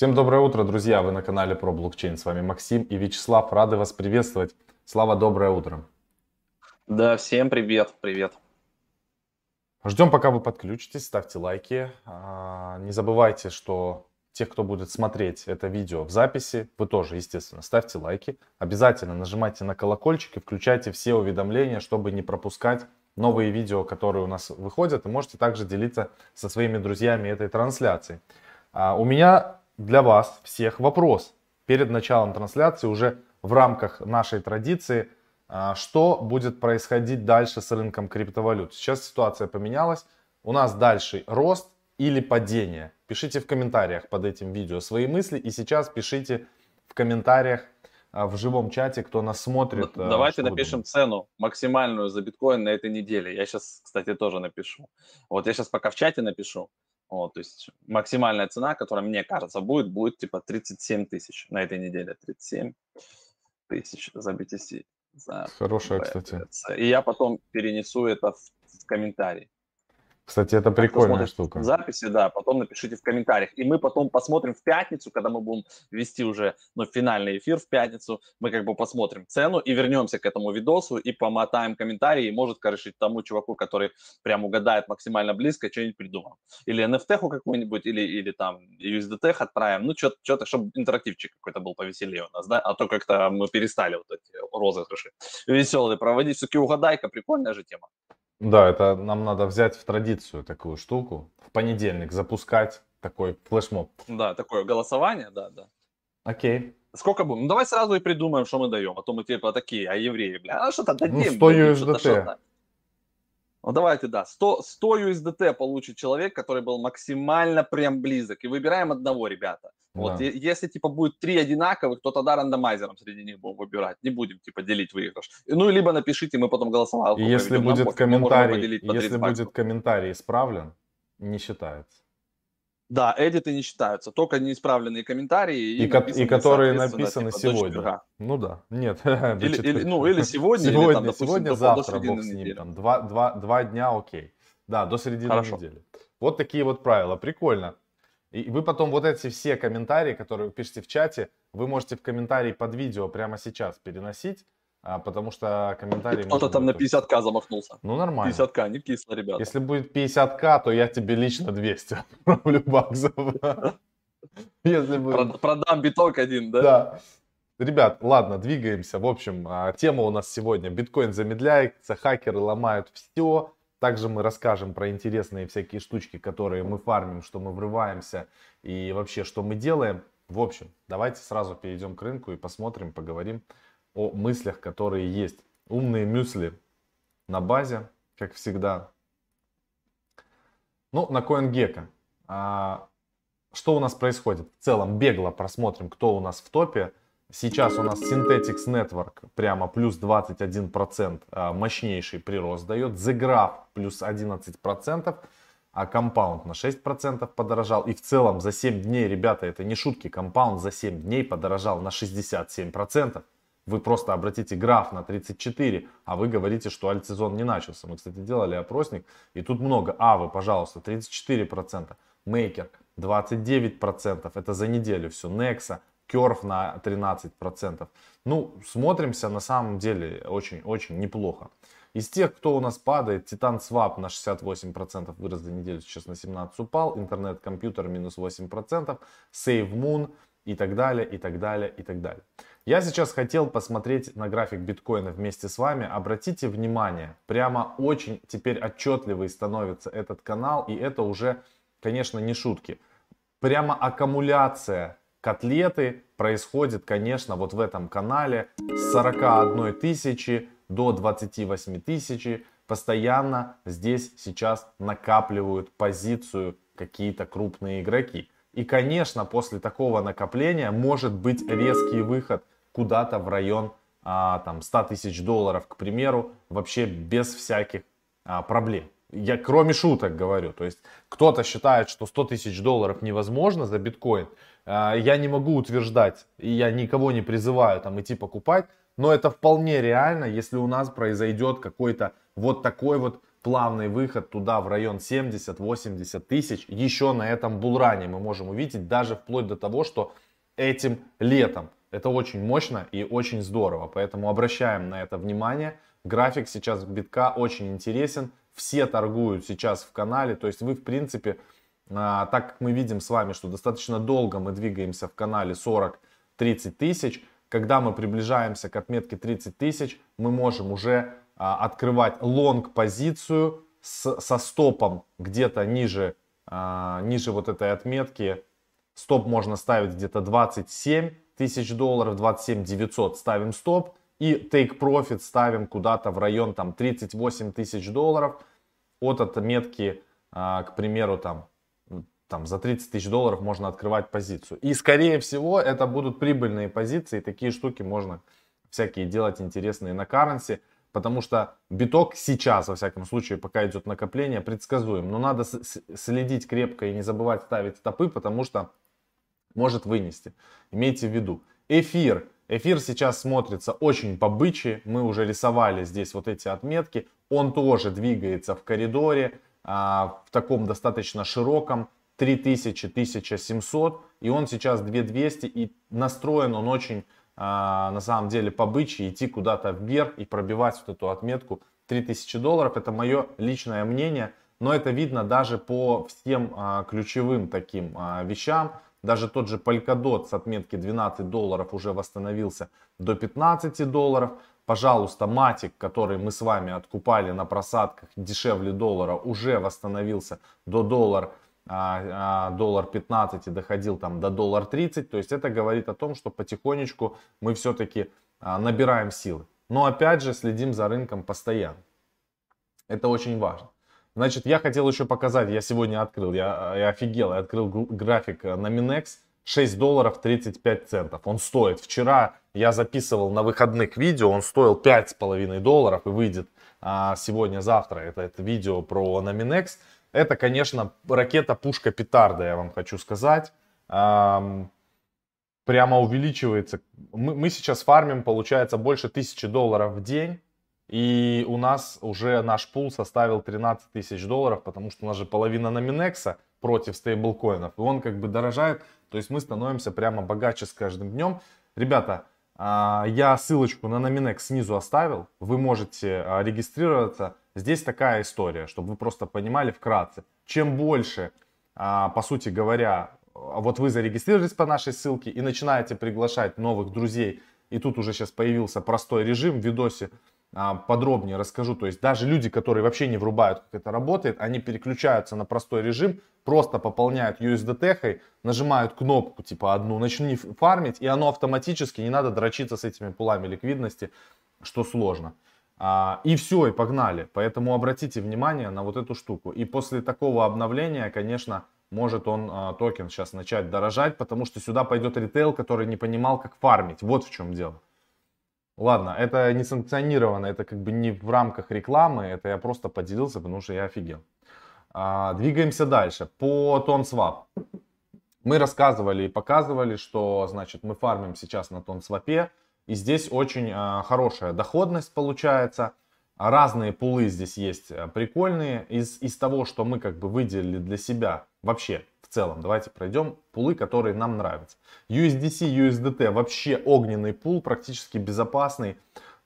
Всем доброе утро, друзья! Вы на канале про блокчейн. С вами Максим и Вячеслав. Рады вас приветствовать. Слава, доброе утро. Да, всем привет, привет. Ждем, пока вы подключитесь, ставьте лайки. А, не забывайте, что тех, кто будет смотреть это видео в записи, вы тоже, естественно, ставьте лайки. Обязательно нажимайте на колокольчик и включайте все уведомления, чтобы не пропускать новые видео, которые у нас выходят. И можете также делиться со своими друзьями этой трансляцией. А, у меня для вас всех вопрос. Перед началом трансляции уже в рамках нашей традиции, а, что будет происходить дальше с рынком криптовалют. Сейчас ситуация поменялась. У нас дальше рост или падение. Пишите в комментариях под этим видео свои мысли. И сейчас пишите в комментариях а, в живом чате, кто нас смотрит. А, давайте напишем цену максимальную за биткоин на этой неделе. Я сейчас, кстати, тоже напишу. Вот я сейчас пока в чате напишу. Вот, то есть максимальная цена, которая, мне кажется, будет, будет типа 37 тысяч на этой неделе. 37 тысяч за BTC. За Хорошая, кстати. И я потом перенесу это в, в комментарий. Кстати, это прикольная штука. Записи, да, потом напишите в комментариях. И мы потом посмотрим в пятницу, когда мы будем вести уже ну, финальный эфир в пятницу, мы как бы посмотрим цену и вернемся к этому видосу и помотаем комментарии. И может, короче, тому чуваку, который прям угадает максимально близко, что-нибудь придумаем. Или NFT какую-нибудь, или, или там USDT отправим. Ну, что-то, чтобы интерактивчик какой-то был повеселее у нас, да? А то как-то мы перестали вот эти розыгрыши веселые проводить. Все-таки угадайка, прикольная же тема. Да, это нам надо взять в традицию такую штуку. В понедельник запускать такой флешмоб. Да, такое голосование, да, да. Окей. Сколько будем? Ну, давай сразу и придумаем, что мы даем. А то мы типа такие, а евреи, бля, а что-то дадим. Ну, 100 USDT. Ну, давайте, да. 100, 100 USDT получит человек, который был максимально прям близок. И выбираем одного, ребята. Вот, да. если, типа, будет три одинаковых, то тогда рандомайзером среди них будем выбирать. Не будем, типа, делить выигрыш. Ну, либо напишите, мы потом голосовалку И если будет нам, комментарий, если будет комментарий исправлен, не считается. Да, эдиты не считаются, только неисправленные комментарии. И, и, и которые написаны типа, сегодня. Ну да, нет. Или, или, ну, или сегодня, сегодня, или там, допустим, сегодня, до, завтра, до бог с ним. Там, два, два, два дня, окей. Да, до середины Хорошо. недели. Вот такие вот правила, прикольно. И вы потом вот эти все комментарии, которые вы пишете в чате, вы можете в комментарии под видео прямо сейчас переносить, а, потому что комментарии... Кто-то там на 50к замахнулся. Ну, нормально. 50к, не кисло, ребята. Если будет 50к, то я тебе лично 200 отправлю баксов. Если будет... Продам биток один, да? Да. Ребят, ладно, двигаемся. В общем, а, тема у нас сегодня. Биткоин замедляется, хакеры ломают все. Также мы расскажем про интересные всякие штучки, которые мы фармим, что мы врываемся и вообще, что мы делаем. В общем, давайте сразу перейдем к рынку и посмотрим, поговорим о мыслях, которые есть. Умные мюсли на базе, как всегда. Ну, на CoinGecko. А, что у нас происходит? В целом, бегло просмотрим, кто у нас в топе. Сейчас у нас Synthetics Network прямо плюс 21%, а, мощнейший прирост дает. The Graph плюс 11%, а Compound на 6% подорожал. И в целом за 7 дней, ребята, это не шутки, Compound за 7 дней подорожал на 67%. Вы просто обратите граф на 34, а вы говорите, что альтсезон не начался. Мы, кстати, делали опросник, и тут много. А, вы, пожалуйста, 34%. Maker 29%, это за неделю все. Nexa Curve на 13%. Ну, смотримся на самом деле очень-очень неплохо. Из тех, кто у нас падает, Titan Swap на 68% вырос за неделю, сейчас на 17% упал, интернет-компьютер минус 8%, Save Moon и так далее, и так далее, и так далее. Я сейчас хотел посмотреть на график биткоина вместе с вами. Обратите внимание, прямо очень теперь отчетливый становится этот канал, и это уже, конечно, не шутки. Прямо аккумуляция котлеты происходит, конечно, вот в этом канале с 41 тысячи до 28 тысячи. Постоянно здесь сейчас накапливают позицию какие-то крупные игроки. И, конечно, после такого накопления может быть резкий выход куда-то в район а, там, 100 тысяч долларов, к примеру, вообще без всяких а, проблем. Я кроме шуток говорю. То есть кто-то считает, что 100 тысяч долларов невозможно за биткоин. А, я не могу утверждать, и я никого не призываю там идти покупать, но это вполне реально, если у нас произойдет какой-то вот такой вот плавный выход туда в район 70-80 тысяч. Еще на этом булране мы можем увидеть, даже вплоть до того, что этим летом. Это очень мощно и очень здорово, поэтому обращаем на это внимание. График сейчас битка очень интересен, все торгуют сейчас в канале, то есть вы в принципе, а, так как мы видим с вами, что достаточно долго мы двигаемся в канале 40-30 тысяч, когда мы приближаемся к отметке 30 тысяч, мы можем уже а, открывать лонг позицию с, со стопом где-то ниже, а, ниже вот этой отметки. Стоп можно ставить где-то 27 тысяч долларов, 27 900 ставим стоп. И take profit ставим куда-то в район там 38 тысяч долларов от отметки, а, к примеру, там, там за 30 тысяч долларов можно открывать позицию. И скорее всего это будут прибыльные позиции. Такие штуки можно всякие делать интересные на currency. Потому что биток сейчас, во всяком случае, пока идет накопление, предсказуем. Но надо следить крепко и не забывать ставить стопы, потому что может вынести. Имейте в виду. Эфир. Эфир сейчас смотрится очень по-бычьи. Мы уже рисовали здесь вот эти отметки. Он тоже двигается в коридоре, а, в таком достаточно широком. 3000-1700. И он сейчас 2200. И настроен он очень а, на самом деле по бычьи идти куда-то вверх и пробивать вот эту отметку 3000 долларов. Это мое личное мнение, но это видно даже по всем а, ключевым таким вещам. Даже тот же Polkadot с отметки 12 долларов уже восстановился до 15 долларов. Пожалуйста, Матик, который мы с вами откупали на просадках дешевле доллара, уже восстановился до доллара а, а, доллар 15 и доходил там до доллар 30. То есть это говорит о том, что потихонечку мы все-таки а, набираем силы. Но опять же следим за рынком постоянно. Это очень важно. Значит, я хотел еще показать, я сегодня открыл, я, я офигел, я открыл график на Minex 6 долларов 35 центов. Он стоит, вчера я записывал на выходных видео, он стоил 5,5 долларов и выйдет а, сегодня-завтра. Это, это видео про Nominex. Это, конечно, ракета-пушка петарда, я вам хочу сказать. Прямо увеличивается. Мы, мы сейчас фармим, получается, больше тысячи долларов в день. И у нас уже наш пул составил 13 тысяч долларов, потому что у нас же половина номинекса против стейблкоинов. И он как бы дорожает. То есть мы становимся прямо богаче с каждым днем. Ребята, а, я ссылочку на Nominex снизу оставил. Вы можете а, регистрироваться. Здесь такая история, чтобы вы просто понимали вкратце. Чем больше, а, по сути говоря, вот вы зарегистрировались по нашей ссылке и начинаете приглашать новых друзей, и тут уже сейчас появился простой режим в видосе, подробнее расскажу. То есть даже люди, которые вообще не врубают, как это работает, они переключаются на простой режим, просто пополняют USDT, нажимают кнопку типа одну, начни фармить, и оно автоматически, не надо дрочиться с этими пулами ликвидности, что сложно. А, и все, и погнали. Поэтому обратите внимание на вот эту штуку. И после такого обновления, конечно, может он а, токен сейчас начать дорожать, потому что сюда пойдет ритейл, который не понимал, как фармить. Вот в чем дело. Ладно, это не санкционировано, это как бы не в рамках рекламы, это я просто поделился, потому что я офигел. А, двигаемся дальше. По TonSwap. Мы рассказывали и показывали, что значит мы фармим сейчас на TonSwap. И здесь очень а, хорошая доходность получается. Разные пулы здесь есть а, прикольные. Из, из того, что мы как бы выделили для себя вообще целом. Давайте пройдем пулы, которые нам нравятся. USDC, USDT вообще огненный пул, практически безопасный.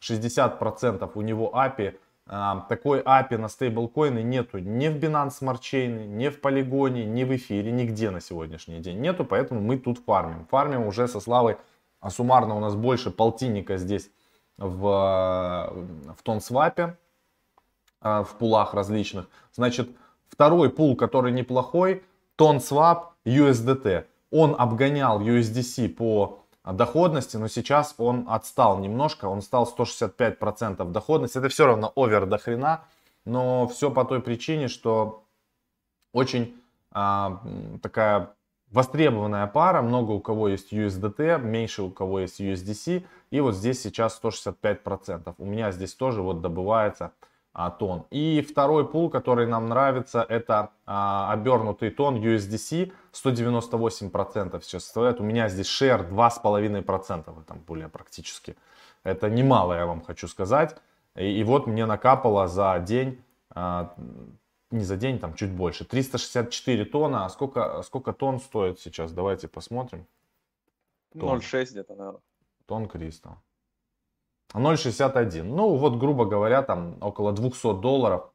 60% у него API. А, такой API на стейблкоины нету ни в Binance Smart Chain, ни в Полигоне, ни в эфире, нигде на сегодняшний день нету, поэтому мы тут фармим. Фармим уже со Славой, а суммарно у нас больше полтинника здесь в, в тонсвапе, а, в пулах различных. Значит, второй пул, который неплохой, TonSwap USDT. Он обгонял USDC по доходности, но сейчас он отстал немножко, он стал 165% доходности. Это все равно овер до хрена, но все по той причине, что очень а, такая востребованная пара, много у кого есть USDT, меньше у кого есть USDC, и вот здесь сейчас 165%. У меня здесь тоже вот добывается а, тон. И второй пул, который нам нравится, это а, обернутый тон USDC 198% сейчас составляет. У меня здесь share 2,5% в этом пуле практически. Это немало, я вам хочу сказать. И, и вот мне накапало за день а, не за день, там чуть больше. 364 тонна. А сколько, сколько тонн стоит сейчас? Давайте посмотрим. 0,6 где-то, наверное. Тонн Кристалл. 0,61. Ну, вот, грубо говоря, там около 200 долларов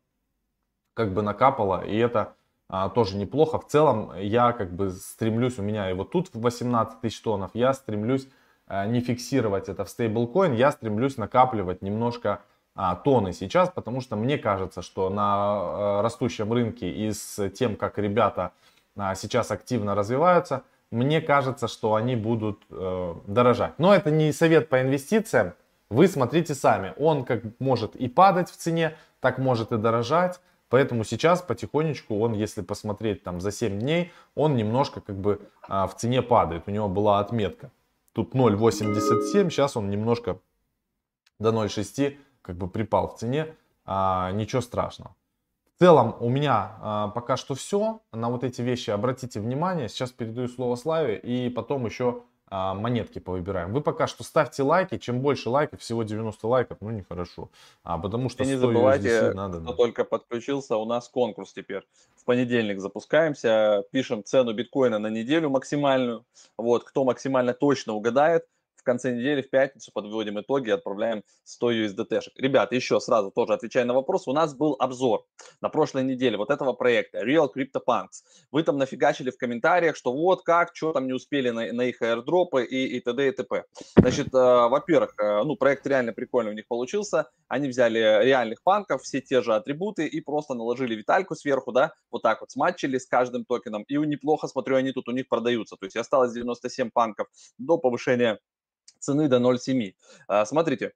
как бы накапало. И это а, тоже неплохо. В целом, я как бы стремлюсь, у меня и вот тут 18 тысяч тоннов, я стремлюсь а, не фиксировать это в стейблкоин, я стремлюсь накапливать немножко а, тонны сейчас, потому что мне кажется, что на а, растущем рынке и с тем, как ребята а, сейчас активно развиваются, мне кажется, что они будут э, дорожать. Но это не совет по инвестициям. Вы смотрите сами. Он как может и падать в цене, так может и дорожать. Поэтому сейчас потихонечку он, если посмотреть там за 7 дней, он немножко как бы а, в цене падает. У него была отметка. Тут 0.87, сейчас он немножко до 0.6 как бы припал в цене. А, ничего страшного. В целом у меня а, пока что все. На вот эти вещи обратите внимание. Сейчас передаю слово Славе и потом еще монетки повыбираем. Вы пока что ставьте лайки. Чем больше лайков, всего 90 лайков, ну нехорошо. А, потому что и не забывайте, надо, кто да. только подключился, у нас конкурс теперь. В понедельник запускаемся, пишем цену биткоина на неделю максимальную. Вот, кто максимально точно угадает, в конце недели, в пятницу подводим итоги, отправляем 100 USDT. Ребята, еще сразу тоже отвечая на вопрос, у нас был обзор на прошлой неделе вот этого проекта Real CryptoPunks. Вы там нафигачили в комментариях, что вот как, что там не успели на, на их аирдропы и, и т.д. и т.п. Значит, э, во-первых, э, ну, проект реально прикольный у них получился. Они взяли реальных панков, все те же атрибуты и просто наложили витальку сверху, да, вот так вот сматчили с каждым токеном. И неплохо, смотрю, они тут у них продаются. То есть осталось 97 панков до повышения цены до 0,7. А, смотрите,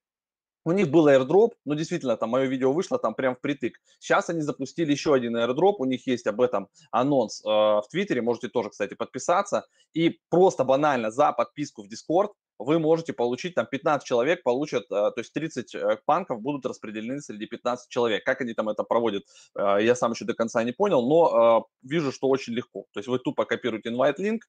у них был airdrop, ну действительно, там мое видео вышло там прям впритык. Сейчас они запустили еще один airdrop, у них есть об этом анонс э, в Твиттере, можете тоже, кстати, подписаться. И просто банально за подписку в Discord вы можете получить, там 15 человек получат, э, то есть 30 э, панков будут распределены среди 15 человек. Как они там это проводят, э, я сам еще до конца не понял, но вижу, что очень легко. То есть вы тупо копируете invite link,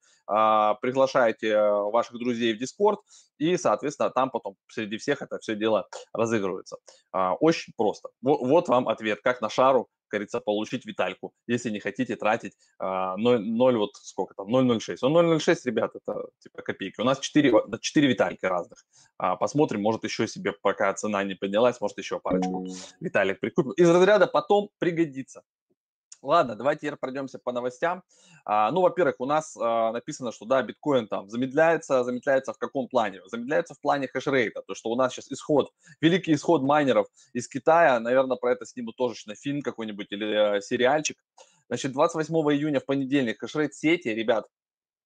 приглашаете ваших друзей в Discord, и, соответственно, там потом среди всех это все дело разыгрывается. Очень просто. Вот вам ответ, как на шару говорится, получить витальку, если не хотите тратить а, 0, 0 вот сколько там, 0,06. Ну, 0,06, ребят, это типа копейки. У нас 4, 4 витальки разных. А, посмотрим, может еще себе, пока цена не поднялась, может еще парочку виталик прикупим. Из разряда потом пригодится. Ладно, давайте теперь пройдемся по новостям. А, ну, во-первых, у нас а, написано, что да, биткоин там замедляется, замедляется в каком плане? Замедляется в плане хешрейта, то что у нас сейчас исход, великий исход майнеров из Китая, наверное, про это снимут тоже на фильм какой-нибудь или э, сериальчик. Значит, 28 июня в понедельник хешрейт сети, ребят,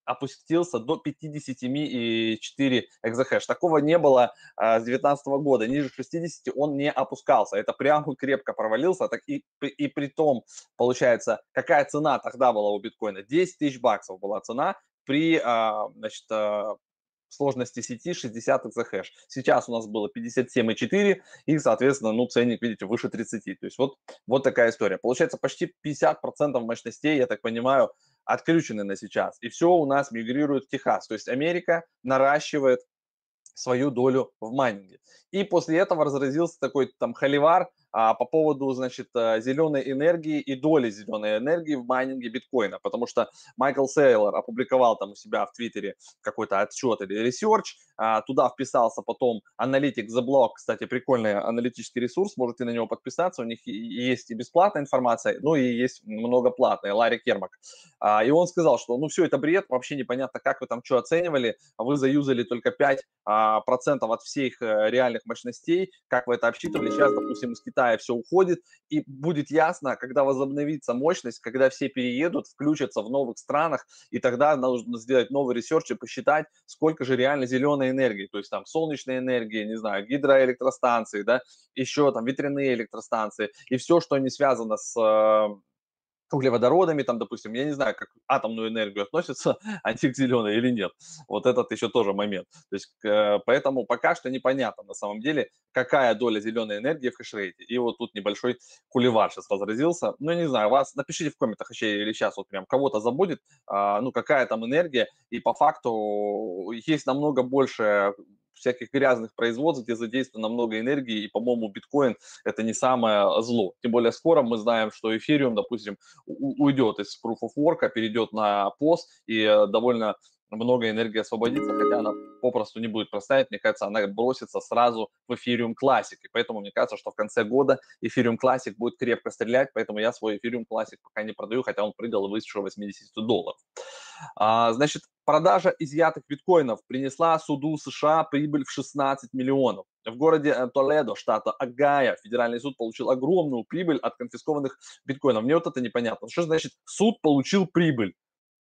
опустился до 57,4 экзохэш. Такого не было а, с 2019 года. Ниже 60 он не опускался. Это прямо крепко провалился. Так и, и при том, получается, какая цена тогда была у биткоина? 10 тысяч баксов была цена при а, значит, а, сложности сети 60 экзохэш. Сейчас у нас было 57,4 и, соответственно, ну, ценник, видите, выше 30. То есть вот, вот такая история. Получается, почти 50% мощностей, я так понимаю, отключены на сейчас. И все у нас мигрирует в Техас. То есть Америка наращивает свою долю в майнинге. И после этого разразился такой там холивар а, по поводу, значит, э, зеленой энергии и доли зеленой энергии в майнинге биткоина, потому что Майкл Сейлор опубликовал там у себя в Твиттере какой-то отчет или research, а, туда вписался потом аналитик The Block, кстати, прикольный аналитический ресурс, можете на него подписаться, у них есть и бесплатная информация, ну и есть много платной, Ларри Кермак. А, и он сказал, что ну все это бред, вообще непонятно, как вы там что оценивали, вы заюзали только 5% а, процентов от всех э, реальных мощностей, как вы это обсчитывали, сейчас, допустим, из Китая Китая все уходит, и будет ясно, когда возобновится мощность, когда все переедут, включатся в новых странах, и тогда нужно сделать новый research и посчитать, сколько же реально зеленой энергии, то есть там солнечной энергии, не знаю, гидроэлектростанции, да, еще там ветряные электростанции, и все, что не связано с э, углеводородами, там, допустим, я не знаю, как атомную энергию относятся, они к зеленой или нет. Вот этот еще тоже момент. То есть, поэтому пока что непонятно на самом деле, какая доля зеленой энергии в хешрейте. И вот тут небольшой кулевар сейчас разразился. Ну, не знаю, вас напишите в комментах еще или сейчас вот прям кого-то забудет, а, ну, какая там энергия. И по факту есть намного больше всяких грязных производств, где задействовано много энергии, и, по-моему, биткоин это не самое зло. Тем более скоро мы знаем, что эфириум, допустим, уйдет из Proof of Work, перейдет на POS, и э, довольно много энергии освободится, хотя она попросту не будет проставить, мне кажется, она бросится сразу в Ethereum Classic, и поэтому мне кажется, что в конце года Ethereum Classic будет крепко стрелять, поэтому я свой Ethereum Classic пока не продаю, хотя он прыгал выше 80 долларов. А, значит, продажа изъятых биткоинов принесла суду США прибыль в 16 миллионов. В городе э, Толедо, штата Агая, федеральный суд получил огромную прибыль от конфискованных биткоинов. Мне вот это непонятно. Что значит суд получил прибыль?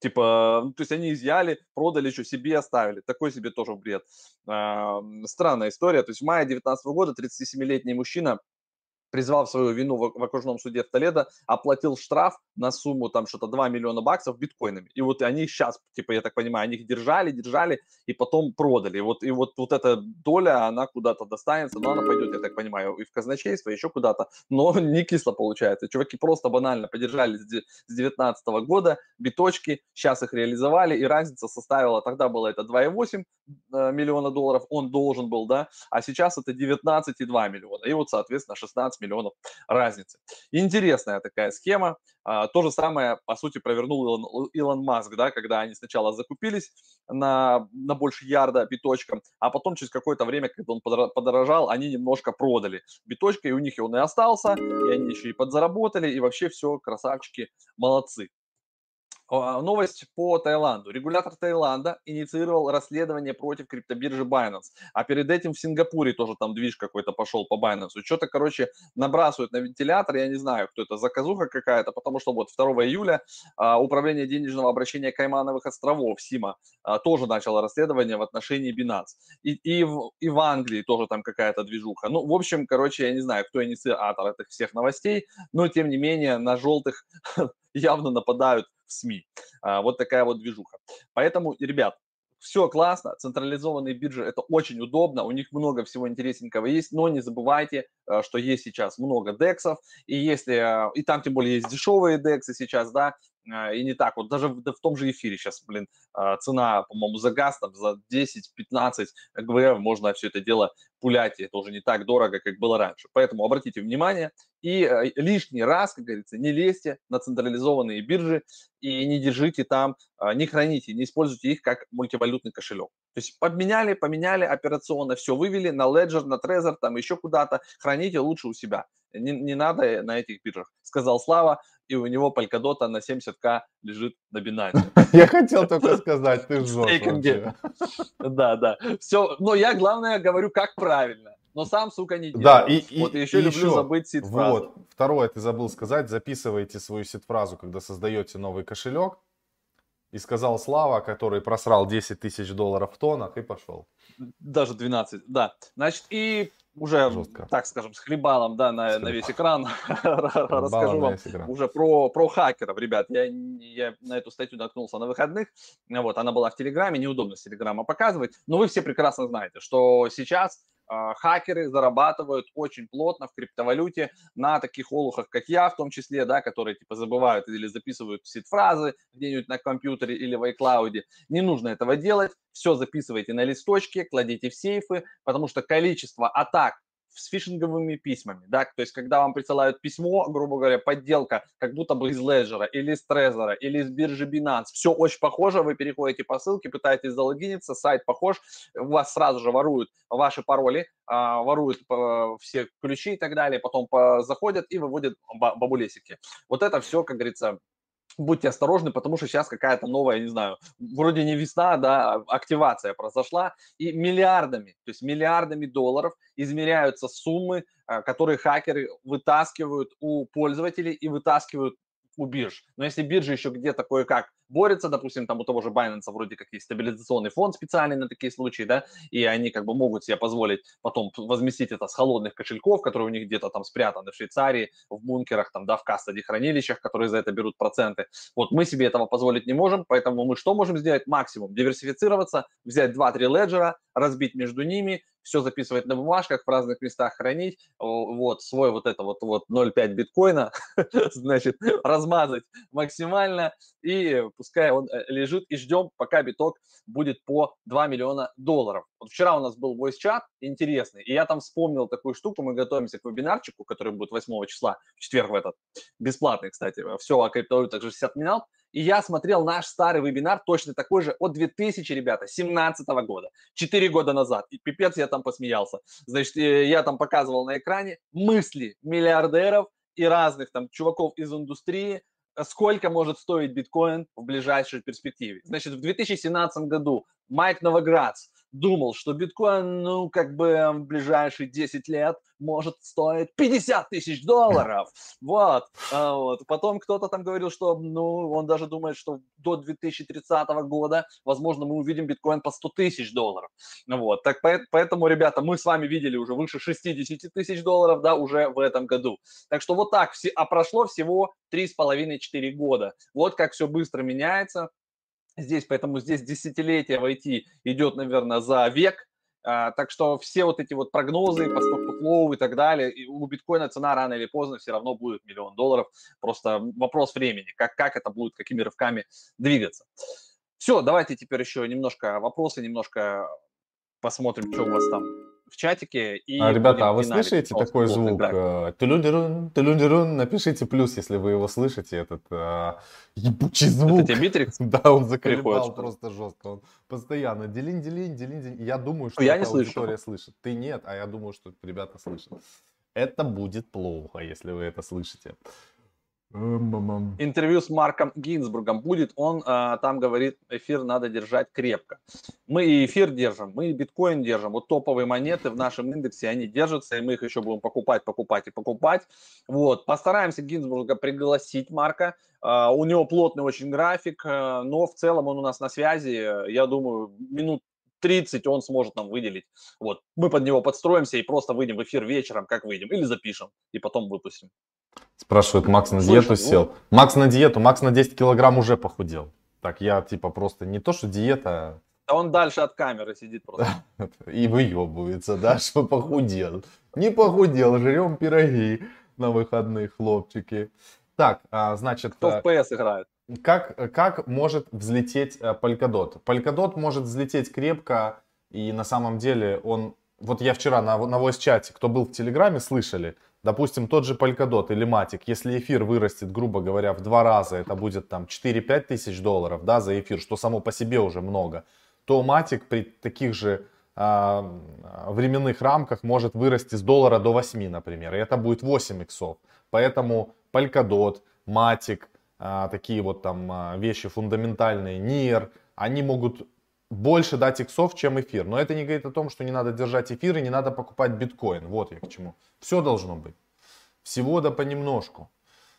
Типа, ну, то есть они изъяли, продали, что себе оставили. Такой себе тоже бред. Странная история. То есть в мае 2019 года 37-летний мужчина призвал свою вину в, в окружном суде в Толедо, оплатил штраф на сумму там что-то 2 миллиона баксов биткоинами. И вот они сейчас, типа, я так понимаю, они их держали, держали и потом продали. И вот, и вот, вот эта доля, она куда-то достанется, но она пойдет, я так понимаю, и в казначейство, еще куда-то, но не кисло получается. Чуваки просто банально подержали с 2019 года биточки, сейчас их реализовали, и разница составила, тогда было это 2,8 э, миллиона долларов, он должен был, да, а сейчас это 19,2 миллиона. И вот, соответственно, 16 миллионов разницы. Интересная такая схема. А, то же самое, по сути, провернул Илон, Илон Маск, да, когда они сначала закупились на, на больше ярда биточком, а потом через какое-то время, когда он подорожал, они немножко продали биточка, и у них и он и остался, и они еще и подзаработали, и вообще все, красавчики, молодцы. А, новость по Таиланду. Регулятор Таиланда инициировал расследование против криптобиржи Binance. А перед этим в Сингапуре тоже там движ какой-то пошел по Binance. Что-то, короче, набрасывают на вентилятор. Я не знаю, кто это, заказуха какая-то, потому что вот 2 июля а, Управление денежного обращения Каймановых островов, СИМА, а, тоже начало расследование в отношении Binance. И, и, в, и в Англии тоже там какая-то движуха. Ну, в общем, короче, я не знаю, кто инициатор этих всех новостей, но, тем не менее, на желтых явно нападают СМИ. А, вот такая вот движуха. Поэтому, ребят, все классно, централизованные биржи это очень удобно, у них много всего интересненького есть, но не забывайте, э, что есть сейчас много дексов, и если, э, и там тем более есть дешевые дексы сейчас, да, и не так вот, даже в, в том же эфире сейчас, блин, цена, по-моему, за газ там за 10-15 ГВР можно все это дело пулять, и это уже не так дорого, как было раньше. Поэтому обратите внимание и лишний раз, как говорится, не лезьте на централизованные биржи и не держите там, не храните, не используйте их как мультивалютный кошелек. То есть обменяли, поменяли операционно, все вывели на Ledger, на Trezor, там еще куда-то, храните лучше у себя. Не, не надо на этих биржах, сказал Слава, и у него Polkadot на 70к лежит на Binance. Я хотел только сказать, ты жжешь Да, да. Все, но я, главное, говорю, как правильно. Но сам, сука, не делаю. Да, и, и, вот еще и люблю еще, забыть сид-фразу. Вот, второе, ты забыл сказать, записывайте свою сид-фразу, когда создаете новый кошелек. И сказал Слава, который просрал 10 тысяч долларов в тонах и пошел. Даже 12, да. Значит, и уже, Жестко. так скажем, с хлебалом, да, на, на весь экран. Расскажу вам уже про, про хакеров, ребят. Я, я на эту статью наткнулся на выходных, вот, она была в Телеграме, неудобно с Телеграма показывать, но вы все прекрасно знаете, что сейчас хакеры зарабатывают очень плотно в криптовалюте на таких олухах, как я, в том числе, да, которые типа забывают или записывают сид-фразы где-нибудь на компьютере или в iCloud. Не нужно этого делать. Все записывайте на листочке, кладите в сейфы, потому что количество атак с фишинговыми письмами, да, то есть когда вам присылают письмо, грубо говоря, подделка, как будто бы из Ledger, или из Trezor, или из биржи Binance, все очень похоже, вы переходите по ссылке, пытаетесь залогиниться, сайт похож, у вас сразу же воруют ваши пароли, а, воруют э, все ключи и так далее, потом заходят и выводят бабулесики. Вот это все, как говорится, будьте осторожны, потому что сейчас какая-то новая, не знаю, вроде не весна, да, а активация произошла, и миллиардами, то есть миллиардами долларов измеряются суммы, а, которые хакеры вытаскивают у пользователей и вытаскивают у бирж. Но если биржа еще где-то кое-как борется, допустим, там у того же Binance вроде как есть стабилизационный фонд специальный на такие случаи, да, и они как бы могут себе позволить потом возместить это с холодных кошельков, которые у них где-то там спрятаны в Швейцарии, в бункерах, там, да, в кастади хранилищах, которые за это берут проценты. Вот мы себе этого позволить не можем, поэтому мы что можем сделать? Максимум диверсифицироваться, взять 2-3 леджера, разбить между ними, все записывать на бумажках, в разных местах хранить, вот, свой вот это вот, вот 0,5 биткоина, значит, размазать максимально, и пускай он э, лежит, и ждем, пока биток будет по 2 миллиона долларов. Вот вчера у нас был voice чат интересный, и я там вспомнил такую штуку, мы готовимся к вебинарчику, который будет 8 числа, в четверг в этот, бесплатный, кстати, все о криптовалютах же 60 минут, и я смотрел наш старый вебинар, точно такой же, от 2000, ребята, 17 года, 4 года назад. И пипец, я там посмеялся. Значит, э, я там показывал на экране мысли миллиардеров и разных там чуваков из индустрии, сколько может стоить биткоин в ближайшей перспективе. Значит, в 2017 году Майк Новоградц думал, что биткоин, ну, как бы в ближайшие 10 лет может стоить 50 тысяч долларов. Вот. А вот. Потом кто-то там говорил, что, ну, он даже думает, что до 2030 года, возможно, мы увидим биткоин по 100 тысяч долларов. Вот. Так поэтому, ребята, мы с вами видели уже выше 60 тысяч долларов, да, уже в этом году. Так что вот так, а прошло всего 3,5-4 года. Вот как все быстро меняется здесь, поэтому здесь десятилетие в IT идет, наверное, за век, а, так что все вот эти вот прогнозы по стоп и так далее, и у биткоина цена рано или поздно все равно будет миллион долларов. Просто вопрос времени, как, как это будет, какими рывками двигаться. Все, давайте теперь еще немножко вопросы, немножко посмотрим, что у вас там в чатике. И а, ребята, а вы слышите такой звук? Э, тулюндерун, тулюндерун, напишите плюс, если вы его слышите, этот а, ебучий звук. Это тебе Битрикс? Да, он заколебал просто жестко. Он постоянно делин, делин, делин, делин. Я думаю, что я не слышу. слышит. Ты нет, а я думаю, что ребята слышат. Это будет плохо, если вы это слышите. Интервью с Марком Гинзбургом будет. Он а, там говорит, эфир надо держать крепко. Мы и эфир держим, мы и биткоин держим. Вот топовые монеты в нашем индексе, они держатся, и мы их еще будем покупать, покупать и покупать. Вот. Постараемся Гинзбурга пригласить Марка. А, у него плотный очень график, а, но в целом он у нас на связи. Я думаю, минут 30 он сможет нам выделить. Вот. Мы под него подстроимся и просто выйдем в эфир вечером, как выйдем, или запишем, и потом выпустим. Спрашивают, Макс на диету Слушай, сел. Ну... Макс на диету, Макс на 10 килограмм уже похудел. Так я типа просто не то, что диета. А он дальше от камеры сидит просто. И выебывается, да, что похудел. Не похудел, жрем пироги на выходных, хлопчики. Так, а, значит... Кто в PS играет? Как, как может взлететь Polkadot? Polkadot может взлететь крепко, и на самом деле он... Вот я вчера на, на voice-чате, кто был в Телеграме, слышали, Допустим, тот же Polkadot или Matic, если эфир вырастет, грубо говоря, в два раза, это будет там 4-5 тысяч долларов да, за эфир, что само по себе уже много, то Matic при таких же э, временных рамках может вырасти с доллара до 8, например, и это будет 8 иксов. Поэтому Polkadot, Matic, э, такие вот там э, вещи фундаментальные, NIR, они могут больше дать иксов, чем эфир. Но это не говорит о том, что не надо держать эфир и не надо покупать биткоин. Вот я к чему. Все должно быть. Всего да понемножку.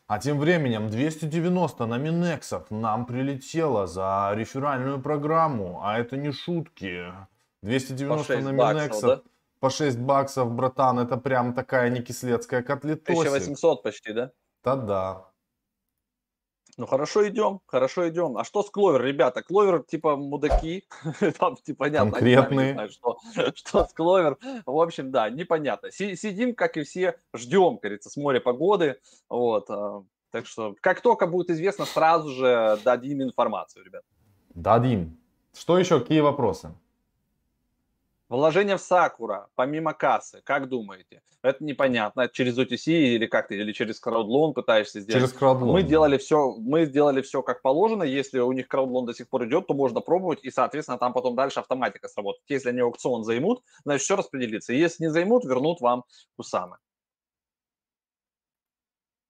А тем временем 290 на Минексов нам прилетело за реферальную программу. А это не шутки. 290 на Минексов. Да? По 6 баксов, братан, это прям такая не кислецкая котлетосик. 1800 почти, да? Да-да. Ну хорошо идем, хорошо идем. А что с Кловер, ребята? Кловер типа мудаки, там типа понятно. Конкретные. Знаю, что, что с Кловер. В общем, да, непонятно. Сидим, как и все, ждем, говорится, с моря погоды. Вот. А, так что, как только будет известно, сразу же дадим информацию, ребят. Дадим. Что еще? Какие вопросы? Вложение в Сакура, помимо кассы, как думаете? Это непонятно. Через OTC или как ты, или через краудлон пытаешься сделать? Через краудлон. Мы делали все, мы сделали все как положено. Если у них краудлон до сих пор идет, то можно пробовать, и, соответственно, там потом дальше автоматика сработает. Если они аукцион займут, значит, все распределится. Если не займут, вернут вам кусамы.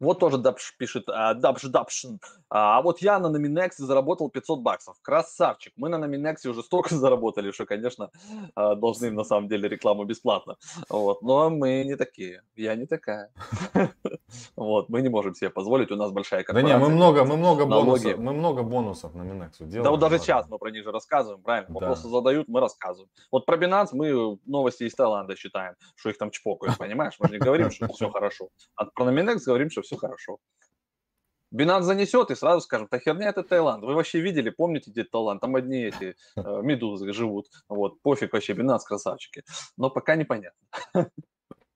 Вот тоже Дабш пишет, Дабш Дабшин. А вот я на Номинексе заработал 500 баксов. Красавчик. Мы на Номинексе уже столько заработали, что, конечно, а, должны на самом деле рекламу бесплатно. Вот. Но мы не такие. Я не такая. Вот. Мы не можем себе позволить. У нас большая корпорация. Да не, мы много, мы много бонусов. Мы много бонусов на Минексу делаем. Да вот даже сейчас мы про них же рассказываем, правильно? Вопросы задают, мы рассказываем. Вот про Binance мы новости из Таиланда считаем, что их там чпокают, понимаешь? Мы же не говорим, что все хорошо. А про Номинекс говорим, что все хорошо. Binance занесет и сразу скажем, та херня это Таиланд. Вы вообще видели, помните где Таиланд? Там одни эти э, медузы живут. Вот, пофиг вообще, Binance красавчики. Но пока непонятно.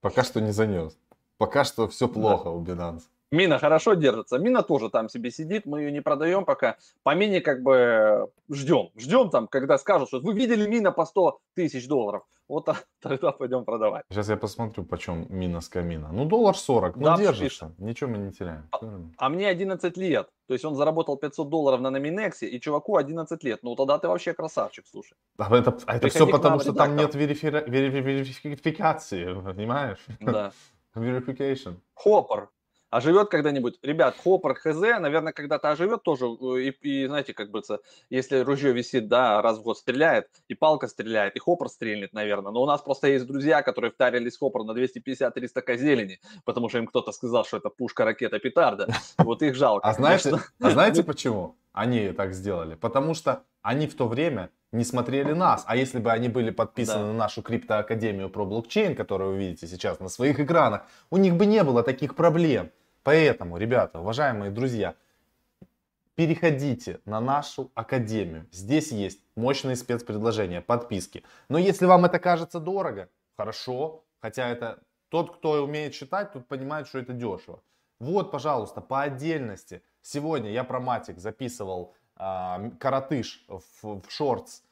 Пока что не занес. Пока что все плохо да. у Binance. Мина хорошо держится. Мина тоже там себе сидит, мы ее не продаем пока. По Мине как бы ждем. Ждем там, когда скажут, что вы видели Мина по 100 тысяч долларов. Вот тогда пойдем продавать. Сейчас я посмотрю, почем Мина с камина. Ну, доллар 40, ну, да, держится. Пишет. Ничего мы не теряем. А, а мне 11 лет. То есть он заработал 500 долларов на Номинексе, и чуваку 11 лет. Ну, тогда ты вообще красавчик, слушай. А это, а это все потому, что там нет верифи... верификации, понимаешь? Да. Verification. Хоппер оживет когда-нибудь. Ребят, Хоппер ХЗ, наверное, когда-то оживет тоже. Э, и, и знаете, как бы, если ружье висит, да, раз в год стреляет, и палка стреляет, и Хоппер стрельнет, наверное. Но у нас просто есть друзья, которые втарились Хоппер на 250-300 козелени, потому что им кто-то сказал, что это пушка, ракета, петарда. Вот их жалко. А знаете, а знаете почему они так сделали? Потому что они в то время не смотрели нас. А если бы они были подписаны да. на нашу криптоакадемию про блокчейн, которую вы видите сейчас на своих экранах, у них бы не было таких проблем. Поэтому, ребята, уважаемые друзья, переходите на нашу академию. Здесь есть мощные спецпредложения, подписки. Но если вам это кажется дорого, хорошо, хотя это тот, кто умеет считать, тут понимает, что это дешево. Вот, пожалуйста, по отдельности. Сегодня я про матик записывал э, коротыш в, в шортс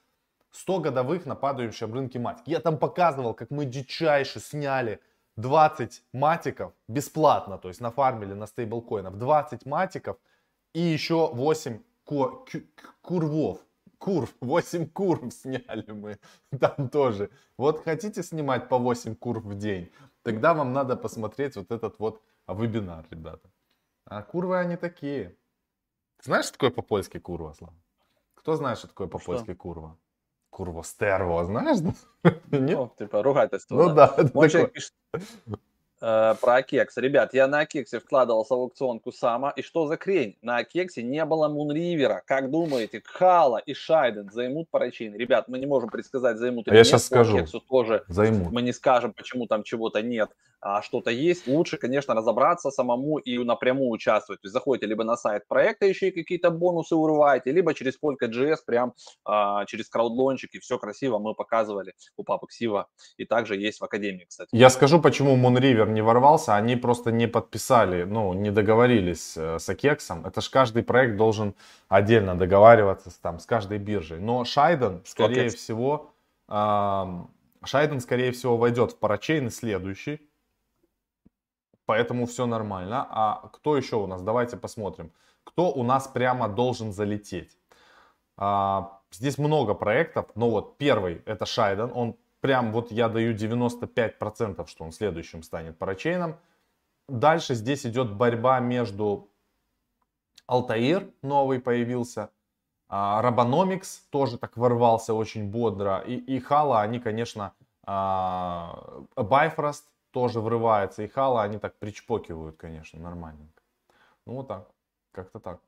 100 годовых на падающем рынке матик. Я там показывал, как мы дичайше сняли 20 матиков бесплатно, то есть нафармили на стейблкоинов 20 матиков и еще 8 ку- курвов. Курв, 8 курв сняли мы там тоже. Вот хотите снимать по 8 курв в день, тогда вам надо посмотреть вот этот вот вебинар, ребята. А курвы они такие. Знаешь, что такое по-польски курва, Слава? Кто знает, что такое по-польски курва? Курва стерво, знаешь? Нет? Ну, типа ругательство. Ну да. да человек пишет, Э, про Акекс. Ребят, я на Акексе вкладывался в аукционку сама. И что за крень? На Акексе не было Мунривера. Как думаете, Хала и Шайден займут парачин? Ребят, мы не можем предсказать, займут или я нет. сейчас скажу. Акексу тоже займут. Мы не скажем, почему там чего-то нет, а что-то есть. Лучше, конечно, разобраться самому и напрямую участвовать. То есть заходите либо на сайт проекта, еще и какие-то бонусы урываете, либо через Polka.js, прям а, через краудлончик, и все красиво мы показывали у папы Ксива. И также есть в Академии, кстати. Я скажу, почему Мунривер не ворвался, они просто не подписали, ну, не договорились э, с Акексом. Это же каждый проект должен отдельно договариваться с, там, с каждой биржей. Но Шайден, скорее Акекс? всего, э, Шайден, скорее всего, войдет в парачейн следующий. Поэтому все нормально. А кто еще у нас? Давайте посмотрим. Кто у нас прямо должен залететь? А, здесь много проектов, но вот первый это Шайден. Он прям вот я даю 95%, что он следующим станет парачейном. Дальше здесь идет борьба между Алтаир, новый появился, Рабономикс тоже так ворвался очень бодро, и, и Хала, они, конечно, Байфрост тоже врывается, и Хала, они так причпокивают, конечно, нормальненько. Ну вот так, как-то так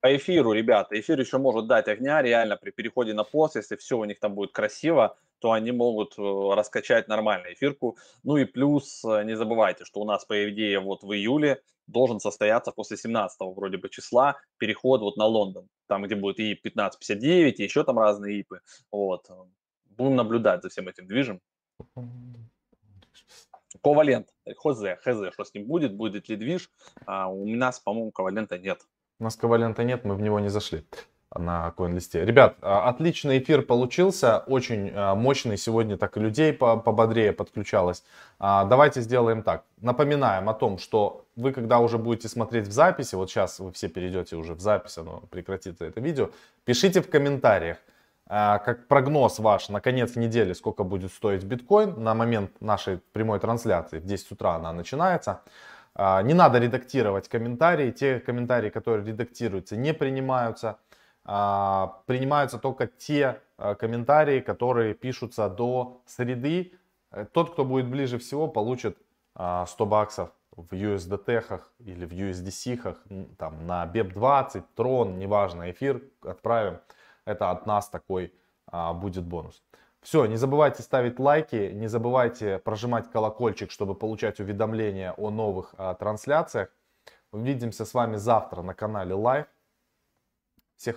по эфиру, ребята, эфир еще может дать огня, реально при переходе на пост, если все у них там будет красиво, то они могут э, раскачать нормально эфирку. Ну и плюс э, не забывайте, что у нас, по идее, вот в июле должен состояться после 17 вроде бы числа переход вот на Лондон, там, где будет и 1559, и еще там разные ИПы. Вот. Будем наблюдать за всем этим движем. Ковалент, ХЗ, ХЗ, что с ним будет, будет ли движ. А у нас, по-моему, ковалента нет. У нас ковалента нет, мы в него не зашли на коин-листе. Ребят, а, отличный эфир получился, очень а, мощный. Сегодня так и людей пободрее подключалось. А, давайте сделаем так. Напоминаем о том, что вы, когда уже будете смотреть в записи, вот сейчас вы все перейдете уже в запись, оно прекратится это видео, пишите в комментариях, как прогноз ваш на конец недели, сколько будет стоить биткоин на момент нашей прямой трансляции. В 10 утра она начинается. А, не надо редактировать комментарии. Те комментарии, которые редактируются, не принимаются. А, принимаются только те а, комментарии, которые пишутся до среды. Э, тот, кто будет ближе всего, получит 100 баксов в USDT или в USDC, там, на BEP20, Tron, неважно, эфир отправим. Это от нас такой будет бонус. Все, не забывайте ставить лайки, не забывайте прожимать колокольчик, чтобы получать уведомления о новых а, трансляциях. Увидимся с вами завтра на канале Live.